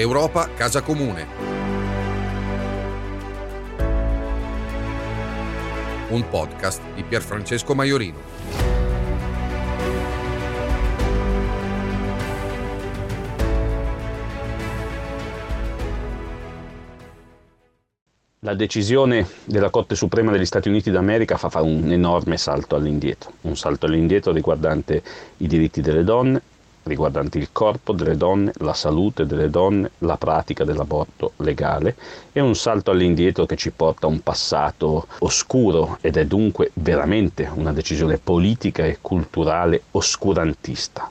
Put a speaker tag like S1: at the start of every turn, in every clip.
S1: Europa Casa Comune. Un podcast di Pierfrancesco Maiorino.
S2: La decisione della Corte Suprema degli Stati Uniti d'America fa fare un enorme salto all'indietro, un salto all'indietro riguardante i diritti delle donne, riguardanti il corpo delle donne, la salute delle donne, la pratica dell'aborto legale e un salto all'indietro che ci porta a un passato oscuro ed è dunque veramente una decisione politica e culturale oscurantista.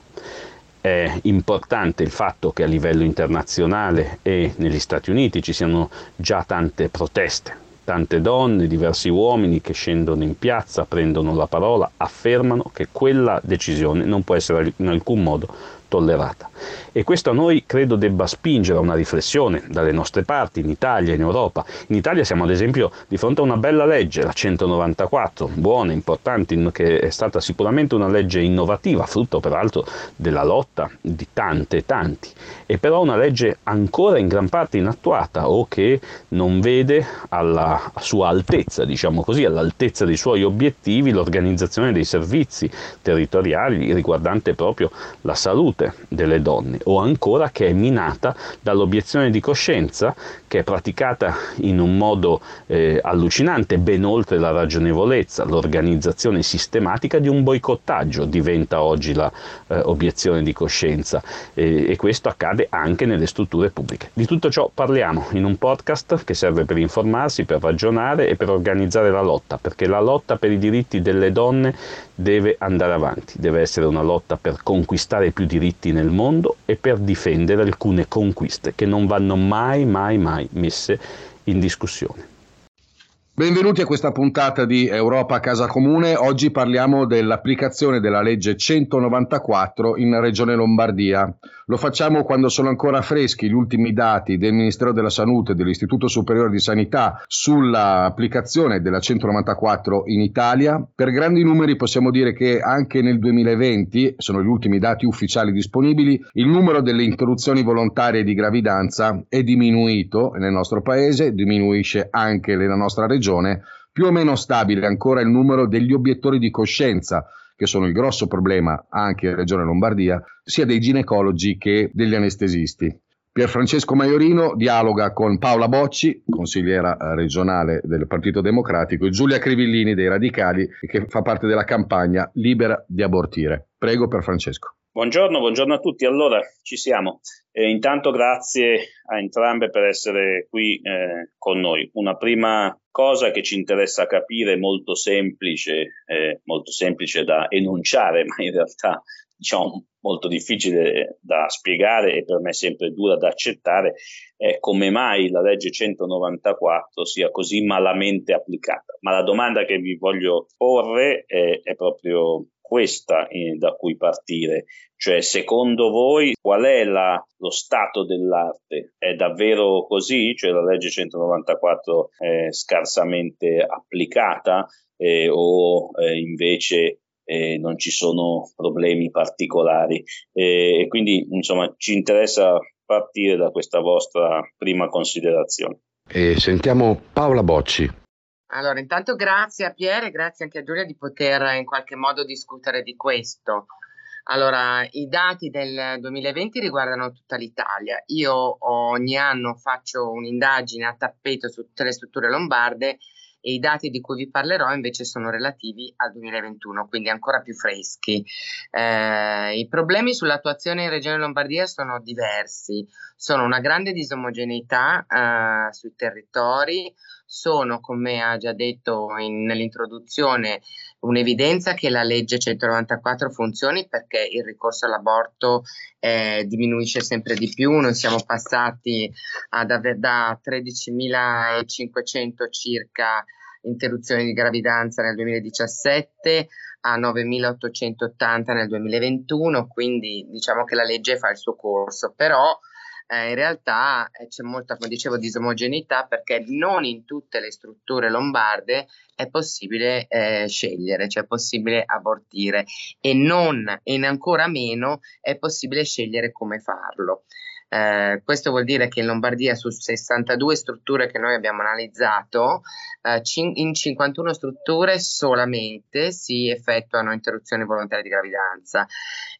S2: È importante il fatto che a livello internazionale e negli Stati Uniti ci siano già tante proteste, tante donne, diversi uomini che scendono in piazza, prendono la parola, affermano che quella decisione non può essere in alcun modo tollerata. E questo a noi credo debba spingere a una riflessione dalle nostre parti, in Italia, in Europa. In Italia siamo ad esempio di fronte a una bella legge, la 194, buona, importante, che è stata sicuramente una legge innovativa, frutto peraltro della lotta di tante e tanti, e però una legge ancora in gran parte inattuata o che non vede alla sua altezza, diciamo così, all'altezza dei suoi obiettivi l'organizzazione dei servizi territoriali riguardante proprio la salute salute delle donne o ancora che è minata dall'obiezione di coscienza che è praticata in un modo eh, allucinante, ben oltre la ragionevolezza, l'organizzazione sistematica di un boicottaggio diventa oggi l'obiezione eh, di coscienza. E, e questo accade anche nelle strutture pubbliche. Di tutto ciò parliamo in un podcast che serve per informarsi, per ragionare e per organizzare la lotta, perché la lotta per i diritti delle donne deve andare avanti, deve essere una lotta per conquistare più diritti nel mondo e per difendere alcune conquiste che non vanno mai, mai, mai messe in discussione.
S1: Benvenuti a questa puntata di Europa Casa Comune. Oggi parliamo dell'applicazione della legge 194 in Regione Lombardia. Lo facciamo quando sono ancora freschi gli ultimi dati del Ministero della Salute e dell'Istituto Superiore di Sanità sull'applicazione della 194 in Italia. Per grandi numeri possiamo dire che anche nel 2020, sono gli ultimi dati ufficiali disponibili, il numero delle interruzioni volontarie di gravidanza è diminuito nel nostro paese, diminuisce anche nella nostra regione regione, più o meno stabile ancora il numero degli obiettori di coscienza, che sono il grosso problema anche in Regione Lombardia, sia dei ginecologi che degli anestesisti. Pierfrancesco Maiorino dialoga con Paola Bocci, consigliera eh, regionale del Partito Democratico, e Giulia Crivillini dei Radicali, che fa parte della campagna Libera di abortire. Prego per Francesco.
S3: Buongiorno, buongiorno a tutti. Allora, ci siamo. Eh, intanto grazie a entrambe per essere qui eh, con noi. Una prima cosa che ci interessa capire, molto semplice, eh, molto semplice da enunciare, ma in realtà diciamo molto difficile da spiegare e per me sempre dura da accettare, è come mai la legge 194 sia così malamente applicata. Ma la domanda che vi voglio porre è, è proprio questa eh, da cui partire, cioè secondo voi qual è la, lo stato dell'arte? È davvero così? Cioè la legge 194 è scarsamente applicata eh, o eh, invece eh, non ci sono problemi particolari? e quindi insomma ci interessa partire da questa vostra prima considerazione.
S1: E sentiamo Paola Bocci.
S4: Allora, intanto grazie a Piero e grazie anche a Giulia di poter in qualche modo discutere di questo. Allora, i dati del 2020 riguardano tutta l'Italia. Io ogni anno faccio un'indagine a tappeto su tutte le strutture lombarde e i dati di cui vi parlerò invece sono relativi al 2021, quindi ancora più freschi. Eh, I problemi sull'attuazione in Regione Lombardia sono diversi, sono una grande disomogeneità eh, sui territori, sono, come ha già detto in, nell'introduzione, un'evidenza che la legge 194 funzioni perché il ricorso all'aborto eh, diminuisce sempre di più. Noi siamo passati ad aver da 13.500 circa interruzioni di gravidanza nel 2017 a 9.880 nel 2021, quindi diciamo che la legge fa il suo corso, però eh, in realtà eh, c'è molta, come dicevo, disomogeneità perché non in tutte le strutture lombarde è possibile eh, scegliere, cioè è possibile abortire e non, e ancora meno, è possibile scegliere come farlo. Eh, questo vuol dire che in Lombardia su 62 strutture che noi abbiamo analizzato, eh, cin- in 51 strutture solamente si effettuano interruzioni volontarie di gravidanza.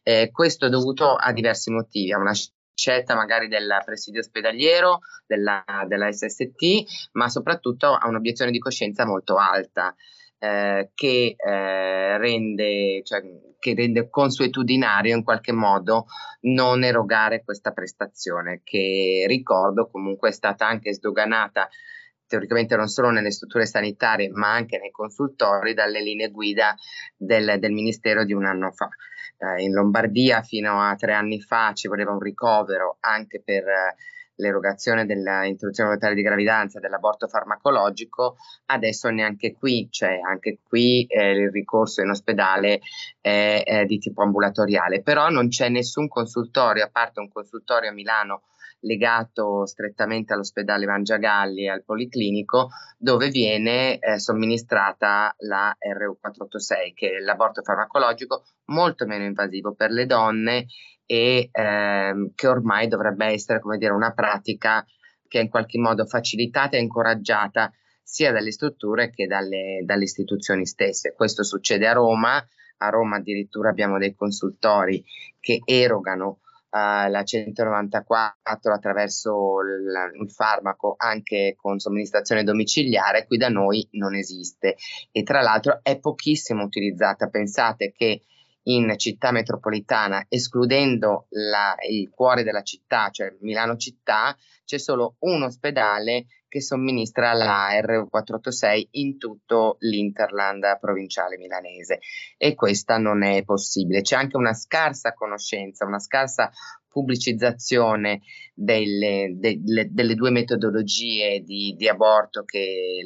S4: Eh, questo è dovuto a diversi motivi, a una scelta magari del presidio ospedaliero, della, della SST, ma soprattutto a un'obiezione di coscienza molto alta. Eh, che, eh, rende, cioè, che rende consuetudinario in qualche modo non erogare questa prestazione, che ricordo comunque è stata anche sdoganata teoricamente non solo nelle strutture sanitarie ma anche nei consultori dalle linee guida del, del Ministero di un anno fa. Eh, in Lombardia fino a tre anni fa ci voleva un ricovero anche per eh, l'erogazione dell'interruzione volontaria di gravidanza e dell'aborto farmacologico, adesso neanche qui, cioè anche qui eh, il ricorso in ospedale è, è, di tipo ambulatoriale, però non c'è nessun consultorio, a parte un consultorio a Milano legato strettamente all'ospedale Mangiagalli e al Policlinico, dove viene eh, somministrata la RU486, che è l'aborto farmacologico molto meno invasivo per le donne e ehm, che ormai dovrebbe essere come dire, una pratica che è in qualche modo facilitata e incoraggiata sia dalle strutture che dalle, dalle istituzioni stesse. Questo succede a Roma, a Roma addirittura abbiamo dei consultori che erogano uh, la 194 attraverso il, il, farmaco anche con somministrazione domiciliare, qui da noi non esiste e tra l'altro è pochissimo utilizzata. Pensate che in città metropolitana, escludendo la, il cuore della città, cioè Milano città, c'è solo un ospedale che somministra la R486 in tutto l'interland provinciale milanese e questa non è possibile. C'è anche una scarsa conoscenza, una scarsa pubblicizzazione delle, delle, delle due metodologie di, di aborto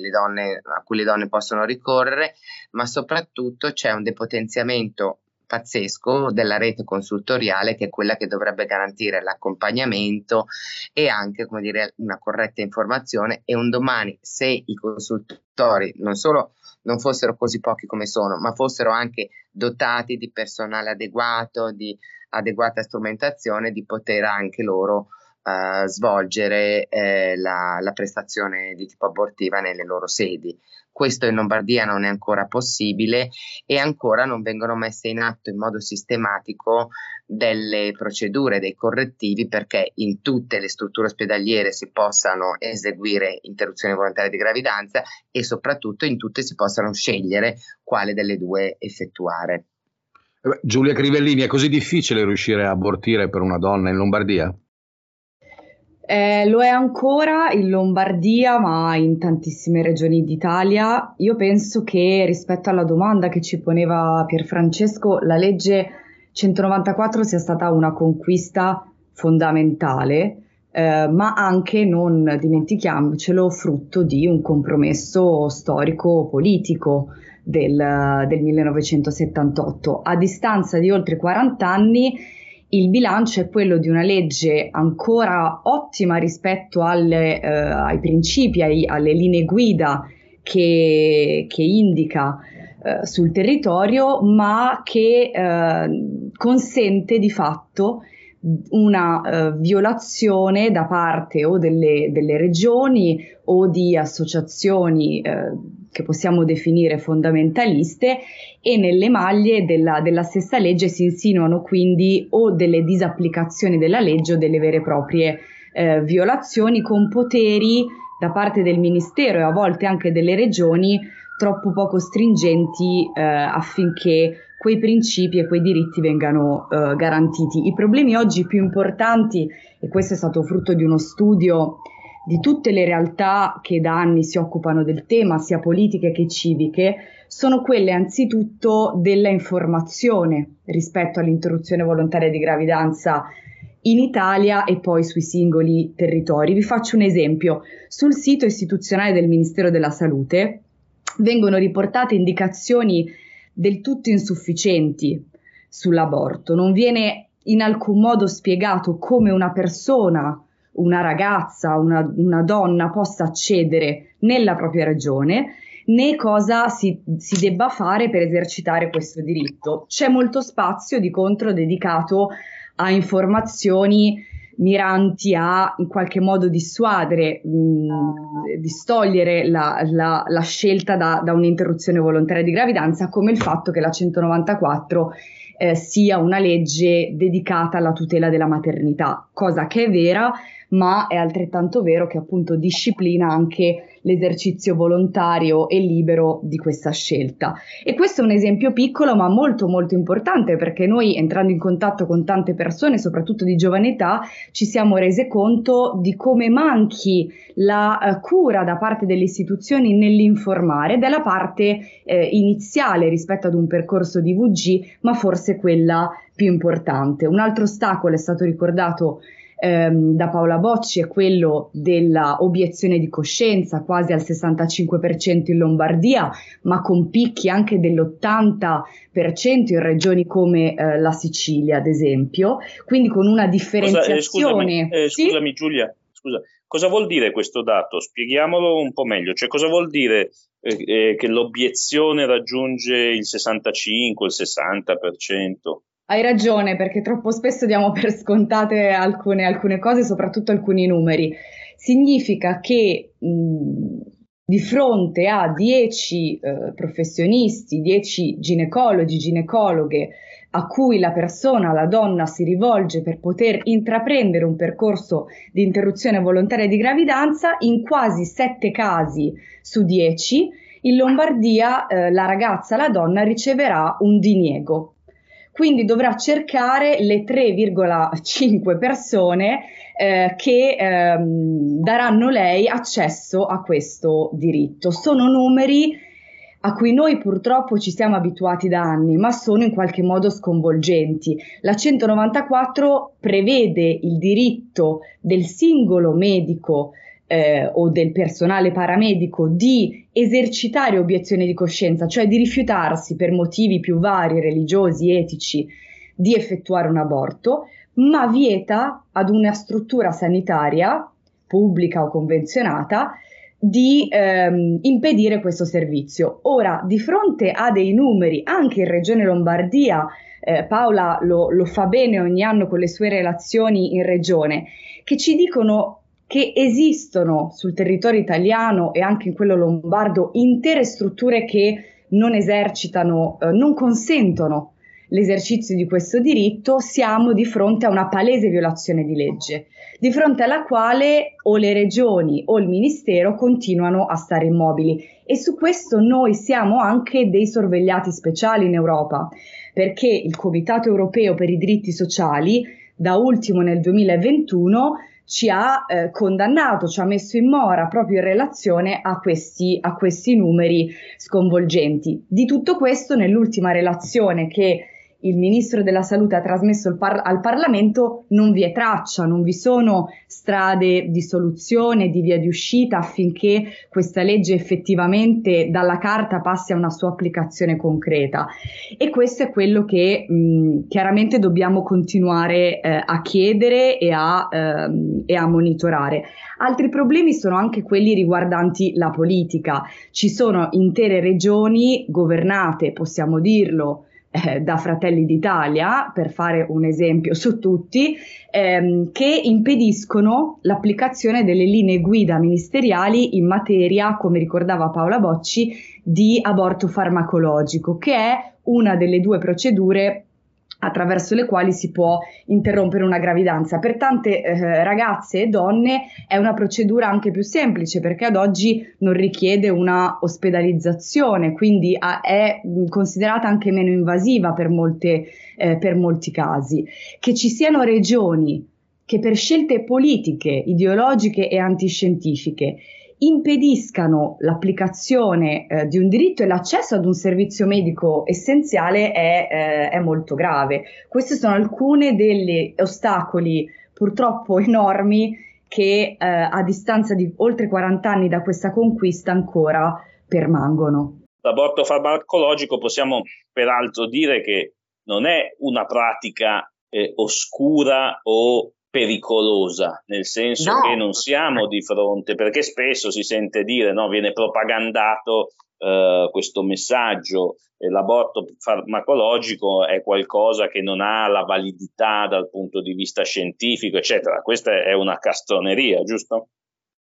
S4: donne, a cui le donne possono ricorrere, ma soprattutto c'è un depotenziamento pazzesco della rete consultoriale che è quella che dovrebbe garantire l'accompagnamento e anche come dire, una corretta informazione e un domani se i consultori non solo non fossero così pochi come sono, ma fossero anche dotati di personale adeguato, di adeguata strumentazione, di poter anche loro uh, svolgere eh, la, la prestazione di tipo abortiva nelle loro sedi. Questo in Lombardia non è ancora possibile e ancora non vengono messe in atto in modo sistematico delle procedure, dei correttivi perché in tutte le strutture ospedaliere si possano eseguire interruzioni volontarie di gravidanza e soprattutto in tutte si possano scegliere quale delle due effettuare.
S1: Eh Giulia Crivellini, è così difficile riuscire a abortire per una donna in Lombardia?
S5: Eh, lo è ancora in Lombardia, ma in tantissime regioni d'Italia. Io penso che rispetto alla domanda che ci poneva Pierfrancesco, la legge 194 sia stata una conquista fondamentale, eh, ma anche, non dimentichiamocelo, frutto di un compromesso storico-politico del, del 1978. A distanza di oltre 40 anni, il bilancio è quello di una legge ancora ottima rispetto alle, eh, ai principi, ai, alle linee guida che, che indica eh, sul territorio, ma che eh, consente di fatto una uh, violazione da parte o delle, delle regioni o di associazioni uh, che possiamo definire fondamentaliste e nelle maglie della, della, stessa legge si insinuano quindi o delle disapplicazioni della legge o delle vere e proprie uh, violazioni con poteri da parte del Ministero e a volte anche delle regioni troppo poco stringenti affinché quei principi e quei diritti vengano eh, garantiti. I problemi oggi più importanti, e questo è stato frutto di uno studio di tutte le realtà che da anni si occupano del tema, sia politiche che civiche, sono quelle anzitutto della informazione rispetto all'interruzione volontaria di gravidanza in Italia e poi sui singoli territori. Vi faccio un esempio. Sul sito istituzionale del Ministero della Salute vengono riportate indicazioni del tutto insufficienti sull'aborto. Non viene in alcun modo spiegato come una persona, una ragazza, una, una donna possa accedere nella propria regione né cosa si, si, debba fare per esercitare questo diritto. C'è molto spazio di contro dedicato a informazioni miranti a in qualche modo dissuadere, distogliere la, la, la scelta da, da, un'interruzione volontaria di gravidanza, come il fatto che la 194 eh, sia una legge dedicata alla tutela della maternità, cosa che è vera, ma è altrettanto vero che appunto disciplina anche l'esercizio volontario e libero di questa scelta. E questo è un esempio piccolo ma molto molto importante perché noi entrando in contatto con tante persone, soprattutto di giovane età, ci siamo rese conto di come manchi la uh, cura da parte delle istituzioni nell'informare della parte eh, iniziale rispetto ad un percorso di VG, ma forse quella più importante. Un altro ostacolo è stato ricordato ehm, da Paola Bocci è quello dell'obiezione di coscienza, quasi al 65% in Lombardia, ma con picchi anche dell'80% in regioni come eh, la Sicilia, ad esempio, quindi con una differenziazione.
S3: Cosa, eh, scusami, eh, scusami Giulia, scusa. Cosa vuol dire questo dato? Spieghiamolo un po' meglio. Cioè, cosa vuol dire eh, eh che l'obiezione raggiunge il 65, il 60%?
S5: Hai ragione, perché troppo spesso diamo per scontate alcune, alcune cose, soprattutto alcuni numeri. Significa che mh, di fronte a 10 eh, professionisti, 10 ginecologi, ginecologhe a cui la persona, la donna si rivolge per poter intraprendere un percorso di interruzione volontaria di gravidanza, in quasi 7 casi su 10 in Lombardia eh, la ragazza, la donna riceverà un diniego quindi dovrà cercare le 3,5 persone eh, che ehm, daranno lei accesso a questo diritto. Sono numeri a cui noi purtroppo ci siamo abituati da anni, ma sono in qualche modo sconvolgenti. La 194 prevede il diritto del singolo medico eh, o del personale paramedico di esercitare obiezione di coscienza, cioè di rifiutarsi per motivi più vari, religiosi, etici, di effettuare un aborto, ma vieta ad una struttura sanitaria, pubblica o convenzionata, di ehm, impedire questo servizio. Ora, di fronte a dei numeri, anche in Regione Lombardia, eh, Paola lo, lo fa bene ogni anno con le sue relazioni in Regione, che ci dicono che esistono sul territorio italiano e anche in quello lombardo intere strutture che non esercitano, eh, non consentono l'esercizio di questo diritto, siamo di fronte a una palese violazione di legge, di fronte alla quale o le regioni o il Ministero continuano a stare immobili. E su questo noi siamo anche dei sorvegliati speciali in Europa, perché il Comitato europeo per i diritti sociali, da ultimo nel 2021, ci ha eh, condannato, ci ha messo in mora proprio in relazione a questi, a questi numeri sconvolgenti. Di tutto questo, nell'ultima relazione che il ministro della salute ha trasmesso par- al Parlamento non vi è traccia, non vi sono strade di soluzione, di via di uscita affinché questa legge effettivamente dalla carta passi a una sua applicazione concreta. E questo è quello che mh, chiaramente dobbiamo continuare eh, a chiedere e a, ehm, e a monitorare. Altri problemi sono anche quelli riguardanti la politica. Ci sono intere regioni governate, possiamo dirlo, eh, da Fratelli d'Italia, per fare un esempio su tutti, ehm, che impediscono l'applicazione delle linee guida ministeriali in materia, come ricordava Paola Bocci, di aborto farmacologico, che è una delle due procedure attraverso le quali si può interrompere una gravidanza. Per tante eh, ragazze e donne è una procedura anche più semplice perché ad oggi non richiede una ospedalizzazione, quindi a, è considerata anche meno invasiva per, molte, eh, per molti casi. Che ci siano regioni che per scelte politiche, ideologiche e antiscientifiche impediscano l'applicazione eh, di un diritto e l'accesso ad un servizio medico essenziale è, eh, è molto grave. Questi sono alcuni degli ostacoli purtroppo enormi che eh, a distanza di oltre 40 anni da questa conquista ancora permangono.
S3: L'aborto farmacologico possiamo peraltro dire che non è una pratica eh, oscura o pericolosa, nel senso no. che non siamo di fronte, perché spesso si sente dire, no, viene propagandato eh, questo messaggio, l'aborto farmacologico è qualcosa che non ha la validità dal punto di vista scientifico, eccetera. Questa è una castroneria, giusto?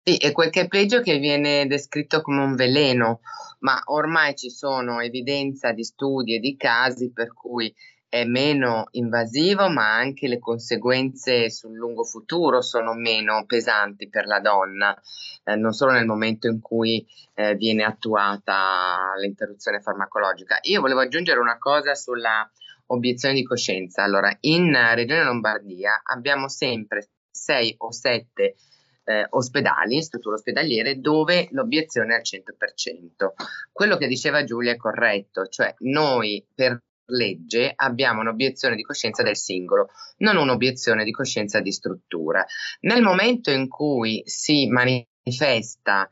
S4: Sì, è quel che è peggio che viene descritto come un veleno, ma ormai ci sono evidenza di studi e di casi per cui è meno invasivo, ma anche le conseguenze sul lungo futuro sono meno pesanti per la donna, eh, non solo nel momento in cui eh, viene attuata l'interruzione farmacologica. Io volevo aggiungere una cosa sulla obiezione di coscienza. Allora, in Regione Lombardia abbiamo sempre sei o sette eh, ospedali, strutture ospedaliere, dove l'obiezione è al 100%. Quello che diceva Giulia è corretto, cioè noi per legge abbiamo un'obiezione di coscienza del singolo, non un'obiezione di coscienza di struttura. Nel momento in cui si manifesta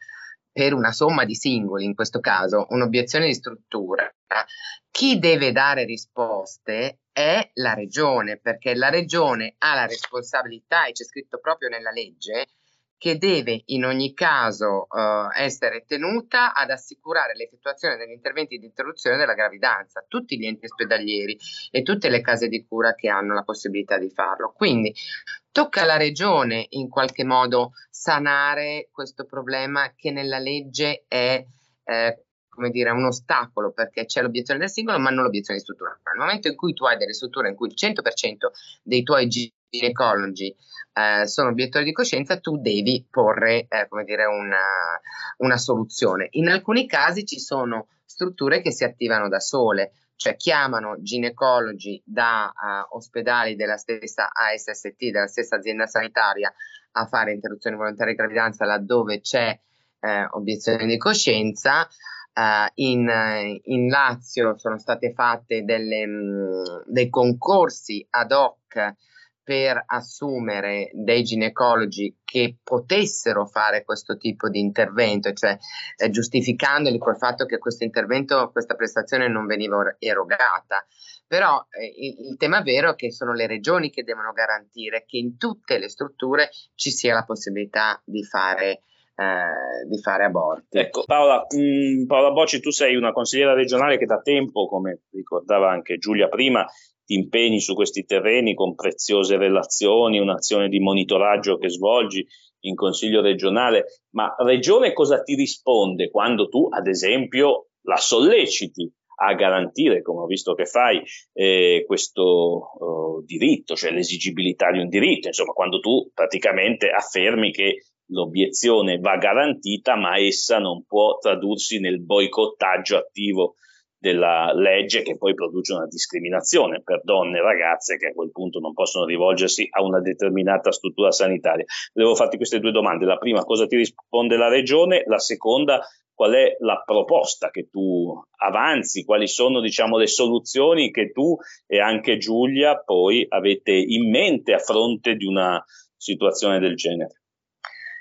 S4: per una somma di singoli, in questo caso un'obiezione di struttura, chi deve dare risposte è la regione, perché la regione ha la responsabilità, e c'è scritto proprio nella legge, che deve in ogni caso uh, essere tenuta ad assicurare l'effettuazione degli interventi di interruzione della gravidanza, tutti gli enti ospedalieri e tutte le case di cura che hanno la possibilità di farlo. Quindi tocca alla regione in qualche modo sanare questo problema che nella legge è eh, come dire, un ostacolo perché c'è l'obiezione del singolo ma non l'obiezione di struttura. Nel momento in cui tu hai delle strutture in cui il 100% dei tuoi ginecologi eh, sono obiettori di coscienza, tu devi porre eh, come dire, una, una soluzione. In alcuni casi ci sono strutture che si attivano da sole, cioè chiamano ginecologi da uh, ospedali della stessa ASST, della stessa azienda sanitaria, a fare interruzioni volontarie di gravidanza laddove c'è eh, obiezione di coscienza. Uh, in, in, Lazio sono state fatte delle, mh, mm, dei concorsi ad hoc per assumere dei ginecologi che potessero fare questo tipo di intervento, cioè eh, giustificandoli col fatto che questo intervento, questa prestazione non veniva erogata. Però eh, il, il, tema vero è che sono le regioni che devono garantire che in tutte le strutture ci sia la possibilità di fare eh, di fare aborti.
S3: Ecco, Paola, mh, mm, Paola Bocci, tu sei una consigliera regionale che da tempo, come ricordava anche Giulia prima, ti impegni su questi terreni con preziose relazioni, un'azione di monitoraggio che svolgi in consiglio regionale, ma regione cosa ti risponde quando tu, ad esempio, la solleciti a garantire, come ho visto che fai, eh, questo uh, diritto, cioè l'esigibilità di un diritto, insomma, quando tu praticamente affermi che l'obiezione va garantita, ma essa non può tradursi nel boicottaggio attivo della legge che poi produce una discriminazione per donne e ragazze che a quel punto non possono rivolgersi a una determinata struttura sanitaria. Devo farti queste due domande. La prima, cosa ti risponde la regione? La seconda, qual è la proposta che tu avanzi? Quali sono, diciamo, le soluzioni che tu e anche Giulia poi avete in mente a fronte di una situazione del genere?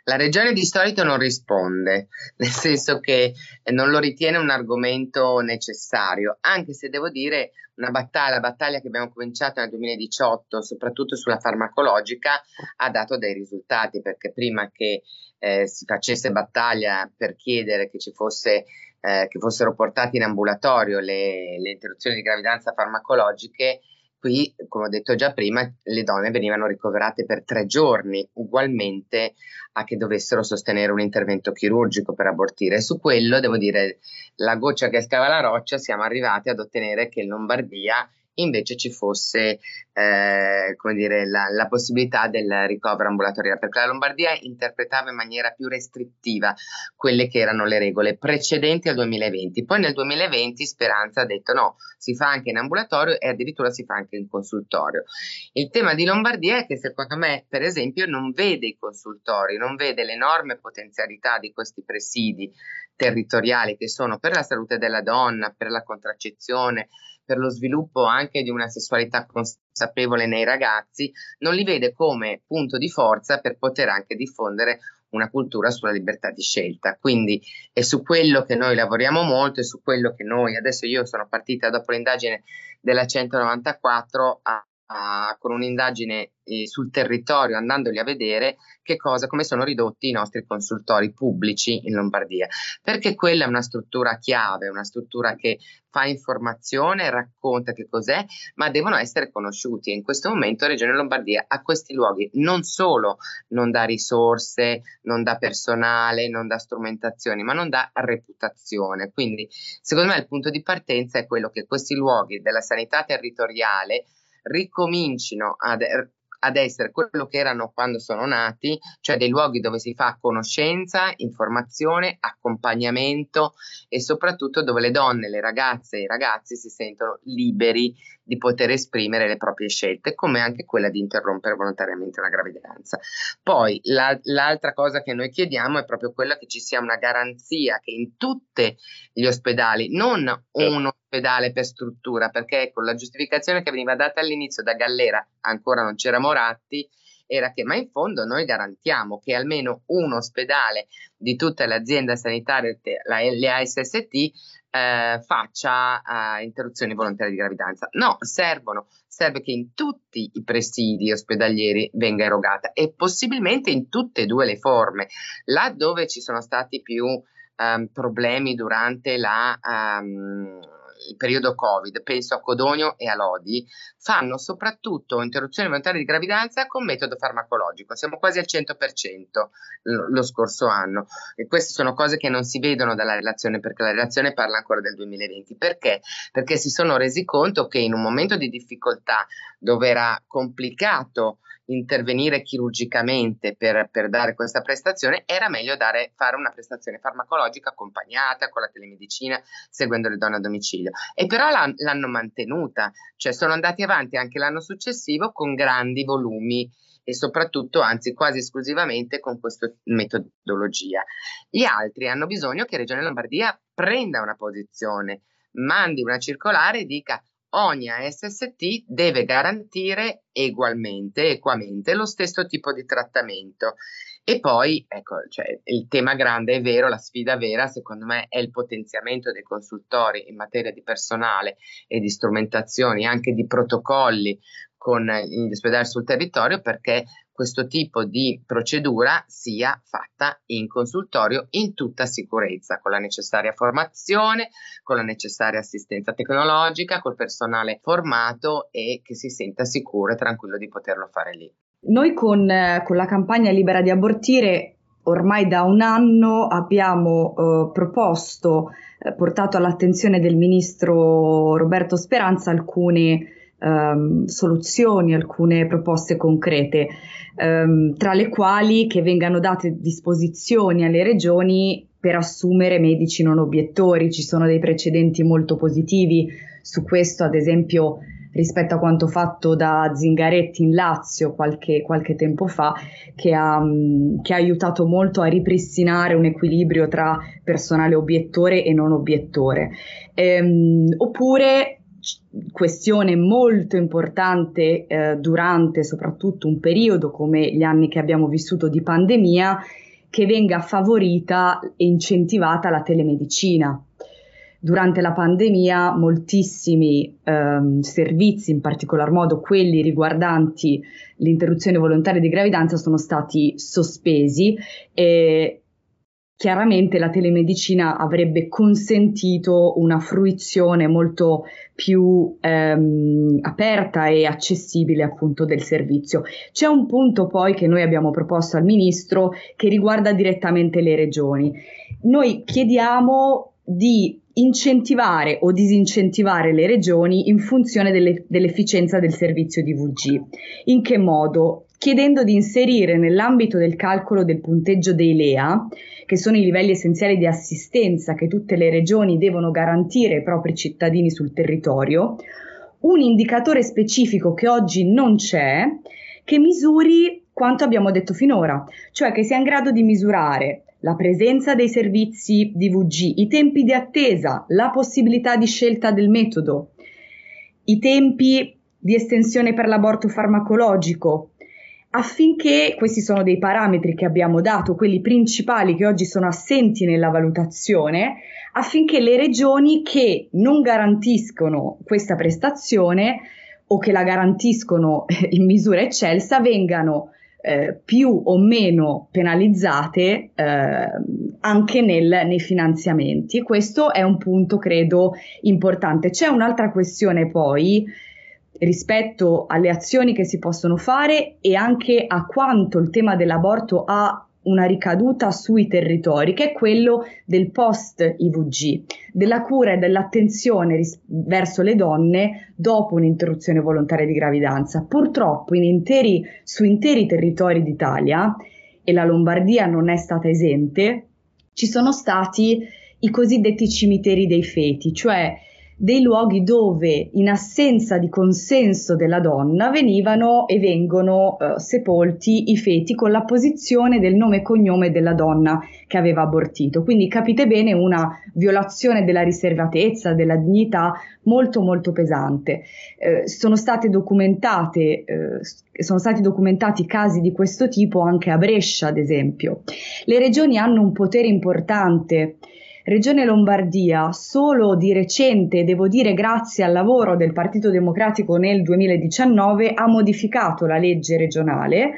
S4: La regione di solito non risponde, nel senso che non lo ritiene un argomento necessario, anche se devo dire una battaglia, la battaglia che abbiamo cominciato nel 2018, soprattutto sulla farmacologica, ha dato dei risultati, perché prima che eh, si facesse battaglia per chiedere che ci fosse eh, che fossero portate in ambulatorio le, le interruzioni di gravidanza farmacologiche, Qui, come ho detto già prima, le donne venivano ricoverate per tre giorni, ugualmente a che dovessero sostenere un intervento chirurgico per abortire. Su quello, devo dire, la goccia che scava la roccia, siamo arrivati ad ottenere che in Lombardia invece ci fosse eh, come dire, la, la, possibilità del ricovero ambulatoriale, perché la Lombardia interpretava in maniera più restrittiva quelle che erano le regole precedenti al 2020. Poi nel 2020 Speranza ha detto no, si fa anche in ambulatorio e addirittura si fa anche in consultorio. Il tema di Lombardia è che secondo me, per esempio, non vede i consultori, non vede l'enorme potenzialità di questi presidi territoriali che sono per la salute della donna, per la contraccezione, per lo sviluppo anche di una sessualità consapevole nei ragazzi, non li vede come punto di forza per poter anche diffondere una cultura sulla libertà di scelta. Quindi è su quello che noi lavoriamo molto, è su quello che noi, adesso io sono partita dopo l'indagine della 194 a con un'indagine eh, sul territorio, andandoli a vedere che cosa, come sono ridotti i nostri consultori pubblici in Lombardia, perché quella è una struttura chiave, una struttura che fa informazione, racconta che cos'è, ma devono essere conosciuti in questo momento Regione Lombardia a questi luoghi non solo non dà risorse, non dà personale, non dà strumentazioni, ma non dà reputazione. Quindi secondo me il punto di partenza è quello che questi luoghi della sanità territoriale ricomincino ad ad essere quello che erano quando sono nati, cioè dei luoghi dove si fa conoscenza, informazione, accompagnamento e soprattutto dove le donne, le ragazze e i ragazzi si sentono liberi di poter esprimere le proprie scelte, come anche quella di interrompere volontariamente una gravidanza. Poi la, l'altra cosa che noi chiediamo è proprio quella che ci sia una garanzia che in tutti gli ospedali, non un ospedale per struttura, perché ecco la giustificazione che veniva data all'inizio da Gallera, ancora non c'era Moratti, era che, ma in fondo noi garantiamo che almeno un ospedale di tutta l'azienda sanitaria, la, le ASST, eh, faccia eh, interruzioni volontarie di gravidanza. No, servono, serve che in tutti i presidi ospedalieri venga erogata e possibilmente in tutte e due le forme, là dove ci sono stati più um, problemi durante la... Um, il periodo Covid, penso a Codogno e a Lodi, fanno soprattutto interruzioni volontarie di gravidanza con metodo farmacologico. Siamo quasi al 100% lo, lo scorso anno e queste sono cose che non si vedono dalla relazione perché la relazione parla ancora del 2020. Perché? Perché si sono resi conto che in un momento di difficoltà dove era complicato intervenire chirurgicamente per, per, dare questa prestazione, era meglio dare, fare una prestazione farmacologica accompagnata con la telemedicina, seguendo le donne a domicilio. E però l'han, l'hanno mantenuta, cioè sono andati avanti anche l'anno successivo con grandi volumi e soprattutto, anzi quasi esclusivamente con questa metodologia. Gli altri hanno bisogno che Regione Lombardia prenda una posizione, mandi una circolare e dica ogni ASST deve garantire ugualmente, equamente, lo stesso tipo di trattamento. E poi, ecco, cioè, il tema grande è vero, la sfida vera secondo me è il potenziamento dei consultori in materia di personale e di strumentazioni, anche di protocolli con gli ospedali sul territorio perché questo tipo di procedura sia fatta in consultorio in tutta sicurezza, con la necessaria formazione, con la necessaria assistenza tecnologica, col personale formato e che si senta sicuro e tranquillo di poterlo fare lì.
S5: Noi con, eh, con la campagna Libera di abortire ormai da un anno abbiamo eh, proposto, eh, portato all'attenzione del ministro Roberto Speranza alcune ehm, soluzioni, alcune proposte concrete, ehm, tra le quali che vengano date disposizioni alle regioni per assumere medici non obiettori. Ci sono dei precedenti molto positivi su questo, ad esempio rispetto a quanto fatto da Zingaretti in Lazio qualche, qualche tempo fa, che ha, che ha, aiutato molto a ripristinare un equilibrio tra personale obiettore e non obiettore. Ehm, oppure questione molto importante eh, durante soprattutto un periodo come gli anni che abbiamo vissuto di pandemia, che venga favorita e incentivata la telemedicina. Durante la pandemia moltissimi ehm, servizi, in particolar modo quelli riguardanti l'interruzione volontaria di gravidanza, sono stati sospesi e chiaramente la telemedicina avrebbe consentito una fruizione molto più ehm, aperta e accessibile appunto del servizio. C'è un punto poi che noi abbiamo proposto al ministro che riguarda direttamente le regioni. Noi chiediamo di incentivare o disincentivare le regioni in funzione delle, dell'efficienza del servizio di VG. In che modo? Chiedendo di inserire nell'ambito del calcolo del punteggio dei LEA che sono i livelli essenziali di assistenza che tutte le regioni devono garantire ai propri cittadini sul territorio, un indicatore specifico che oggi non c'è, che misuri quanto abbiamo detto finora, cioè che sia in grado di misurare la presenza dei servizi DVG, i tempi di attesa, la possibilità di scelta del metodo, i tempi di estensione per l'aborto farmacologico, affinché questi sono dei parametri che abbiamo dato, quelli principali che oggi sono assenti nella valutazione, affinché le regioni che non garantiscono questa prestazione o che la garantiscono in misura eccelsa vengano eh, più o meno penalizzate eh, anche nel, nei finanziamenti. Questo è un punto, credo, importante. C'è un'altra questione poi rispetto alle azioni che si possono fare e anche a quanto il tema dell'aborto ha una ricaduta sui territori, che è quello del post-IVG, della cura e dell'attenzione ris- verso le donne dopo un'interruzione volontaria di gravidanza. Purtroppo in interi, su interi territori d'Italia, e la Lombardia non è stata esente, ci sono stati i cosiddetti cimiteri dei feti, cioè dei luoghi dove in assenza di consenso della donna venivano e vengono eh, sepolti i feti con la posizione del nome e cognome della donna che aveva abortito. Quindi capite bene una violazione della riservatezza, della dignità molto molto pesante. Eh, sono state documentate eh, sono stati documentati casi di questo tipo anche a Brescia, ad esempio. Le regioni hanno un potere importante Regione Lombardia solo di recente, devo dire grazie al lavoro del Partito Democratico nel 2019, ha modificato la legge regionale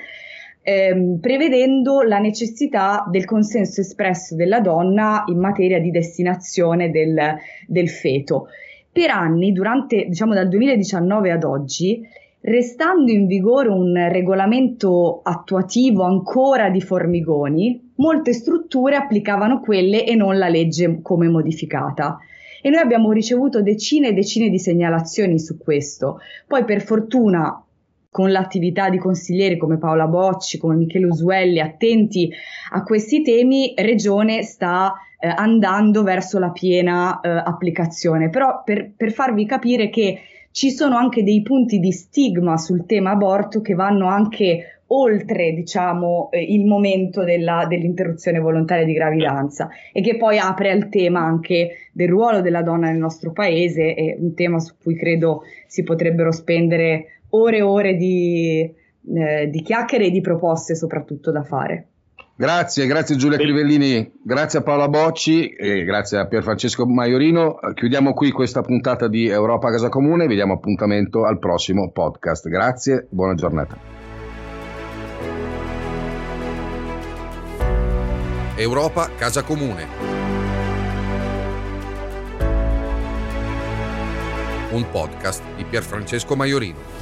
S5: ehm, prevedendo la necessità del consenso espresso della donna in materia di destinazione del, del feto. Per anni, durante, diciamo dal 2019 ad oggi, Restando in vigore un regolamento attuativo ancora di formigoni, molte strutture applicavano quelle e non la legge come modificata. E noi abbiamo ricevuto decine e decine di segnalazioni su questo. Poi per fortuna con l'attività di consiglieri come Paola Bocci, come Michele Usuelli, attenti a questi temi, Regione sta eh, andando verso la piena eh, applicazione. Però per, per farvi capire che ci sono anche dei punti di stigma sul tema aborto che vanno anche oltre diciamo eh, il momento della, dell'interruzione volontaria di gravidanza e che poi apre al tema anche del ruolo della donna nel nostro paese è un tema su cui credo si potrebbero spendere ore e ore di, eh, di chiacchiere e di proposte soprattutto da fare.
S1: Grazie, grazie Giulia Crivellini, grazie a Paola Bocci e grazie a Pierfrancesco Maiorino. Chiudiamo qui questa puntata di Europa Casa Comune, vi diamo appuntamento al prossimo podcast. Grazie, buona giornata.
S6: Europa Casa Comune. Un podcast di Pierfrancesco Maiorino.